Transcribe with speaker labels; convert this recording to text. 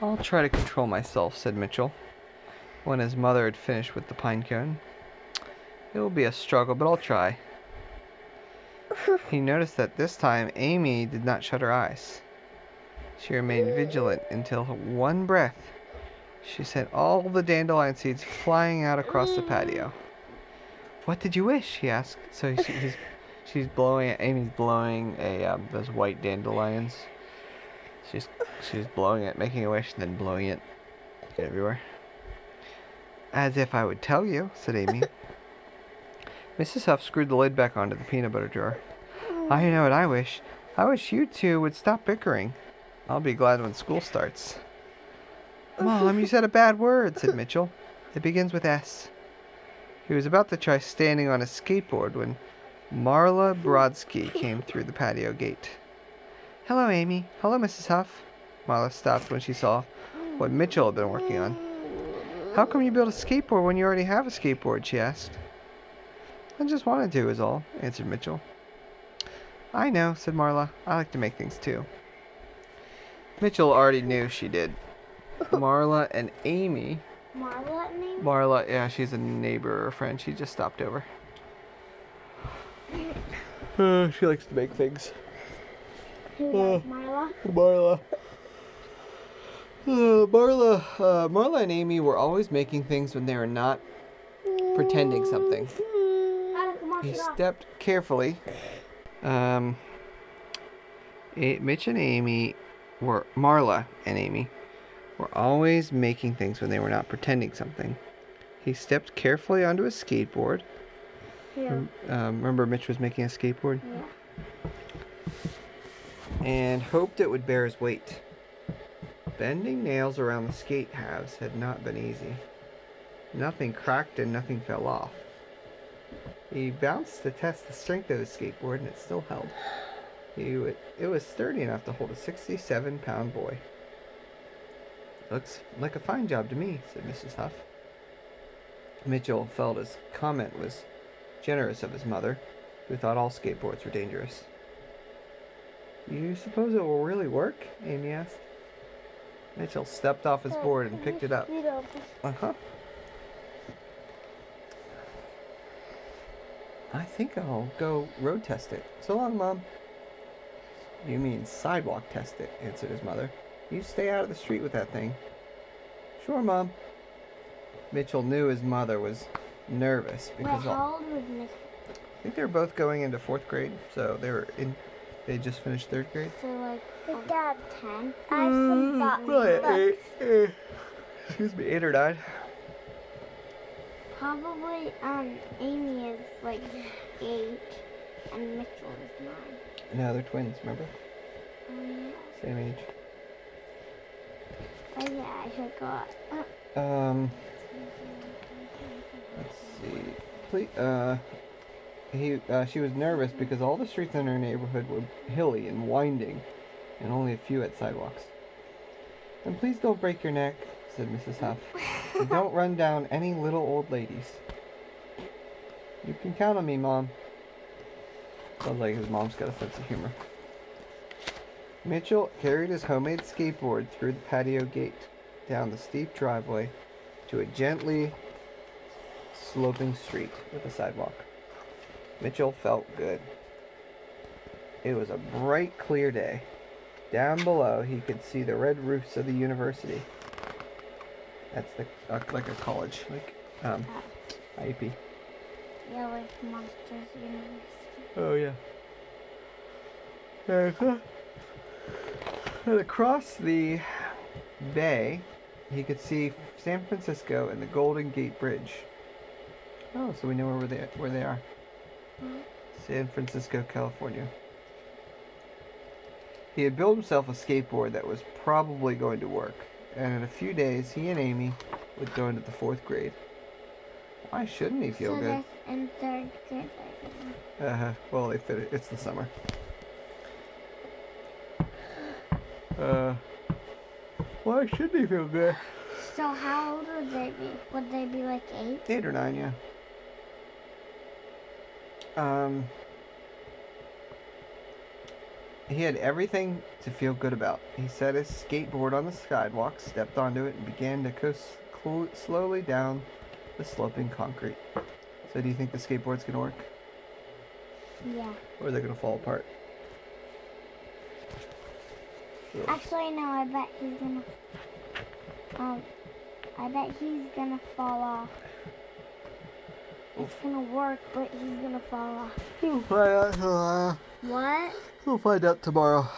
Speaker 1: I'll try to control myself, said Mitchell, when his mother had finished with the pine cone. It will be a struggle, but I'll try. he noticed that this time Amy did not shut her eyes. She remained vigilant until one breath she sent all the dandelion seeds flying out across the patio. What did you wish? he asked. So she, he's, she's blowing. Amy's blowing a um, those white dandelions. She's she's blowing it, making a wish, and then blowing it everywhere. As if I would tell you, said Amy. Mrs. Huff screwed the lid back onto the peanut butter jar. I know what I wish. I wish you two would stop bickering. I'll be glad when school starts. Mom, you said a bad word, said Mitchell. It begins with S. He was about to try standing on a skateboard when Marla Brodsky came through the patio gate. Hello, Amy. Hello, Mrs. Huff. Marla stopped when she saw what Mitchell had been working on. How come you built a skateboard when you already have a skateboard? she asked. I just wanted to, is all, answered Mitchell. I know, said Marla. I like to make things too. Mitchell already knew she did. Marla and Amy.
Speaker 2: Marla name?
Speaker 1: Marla, yeah, she's a neighbor or friend. She just stopped over. Uh, she likes to make things.
Speaker 2: Who Marla?
Speaker 1: Marla. Uh, Marla, uh, Marla and Amy were always making things when they were not pretending something.
Speaker 2: On,
Speaker 1: He stepped carefully. Um, A- Mitch and Amy were Marla and Amy were always making things when they were not pretending something. He stepped carefully onto a skateboard.
Speaker 2: Here.
Speaker 1: Um, remember, Mitch was making a skateboard
Speaker 2: Yeah.
Speaker 1: And hoped it would bear his weight. Bending nails around the skate halves had not been easy. Nothing cracked and nothing fell off. He bounced to test the strength of his skateboard and it still held. He it was sturdy enough to hold a 67 pound boy. Looks like a fine job to me, said Mrs. Huff. Mitchell felt his comment was generous of his mother, who thought all skateboards were dangerous. You suppose it will really work? Amy asked. Mitchell stepped off his board and picked it up. Uh huh. I think I'll go road test it. So long, Mom. You mean sidewalk test it, answered his mother. You stay out of the street with that thing. Sure, Mom. Mitchell knew his mother was nervous because all,
Speaker 2: how old was Miss?
Speaker 1: I think they were both going into fourth grade, so they were in. They just finished third grade.
Speaker 2: So like, your dad ten. I
Speaker 1: Mm,
Speaker 2: forgot.
Speaker 1: right,
Speaker 2: Look,
Speaker 1: eight, excuse me, eight or nine.
Speaker 2: Probably um Amy is like eight and Mitchell is nine.
Speaker 1: No, they're twins. Remember,
Speaker 2: yeah.
Speaker 1: same age.
Speaker 2: Oh yeah, I forgot. Uh,
Speaker 1: Um, let's see. Please, uh, he, uh, she was nervous because all the streets in her neighborhood were hilly and winding, and only a few had sidewalks. And please don't break your neck, said Mrs. Huff. and don't run down any little old ladies. You can count on me, Mom. Sounds like his mom's got a sense of humor. Mitchell carried his homemade skateboard through the patio gate, down the steep driveway, to a gently sloping street with a sidewalk. Mitchell felt good. It was a bright, clear day. Down below, he could see the red roofs of the university. That's the uh, like a college, like um, IEP.
Speaker 2: yeah, like Monsters University.
Speaker 1: Oh yeah. And across the bay, he could see San Francisco and the Golden Gate Bridge. Oh, so we know where they where they are. San Francisco, California. He had built himself a skateboard that was probably going to work, and in a few days, he and Amy would go into the fourth grade. Why shouldn't he feel
Speaker 2: so
Speaker 1: good?
Speaker 2: in third grade.
Speaker 1: Uh, well, they fit it. It's the summer. Uh, why should they feel good?
Speaker 2: So how old would they be? Would they be like eight?
Speaker 1: Eight or nine, yeah. Um, he had everything to feel good about. He set his skateboard on the sidewalk, stepped onto it, and began to coast clo- slowly down the sloping concrete. So, do you think the skateboard's gonna work,
Speaker 2: Yeah.
Speaker 1: or are they gonna fall apart?
Speaker 2: Actually, no. I bet he's gonna. Um, I bet he's gonna fall off. It's gonna work, but he's gonna fall off.
Speaker 1: We'll find out, uh,
Speaker 2: What?
Speaker 1: we'll find out tomorrow.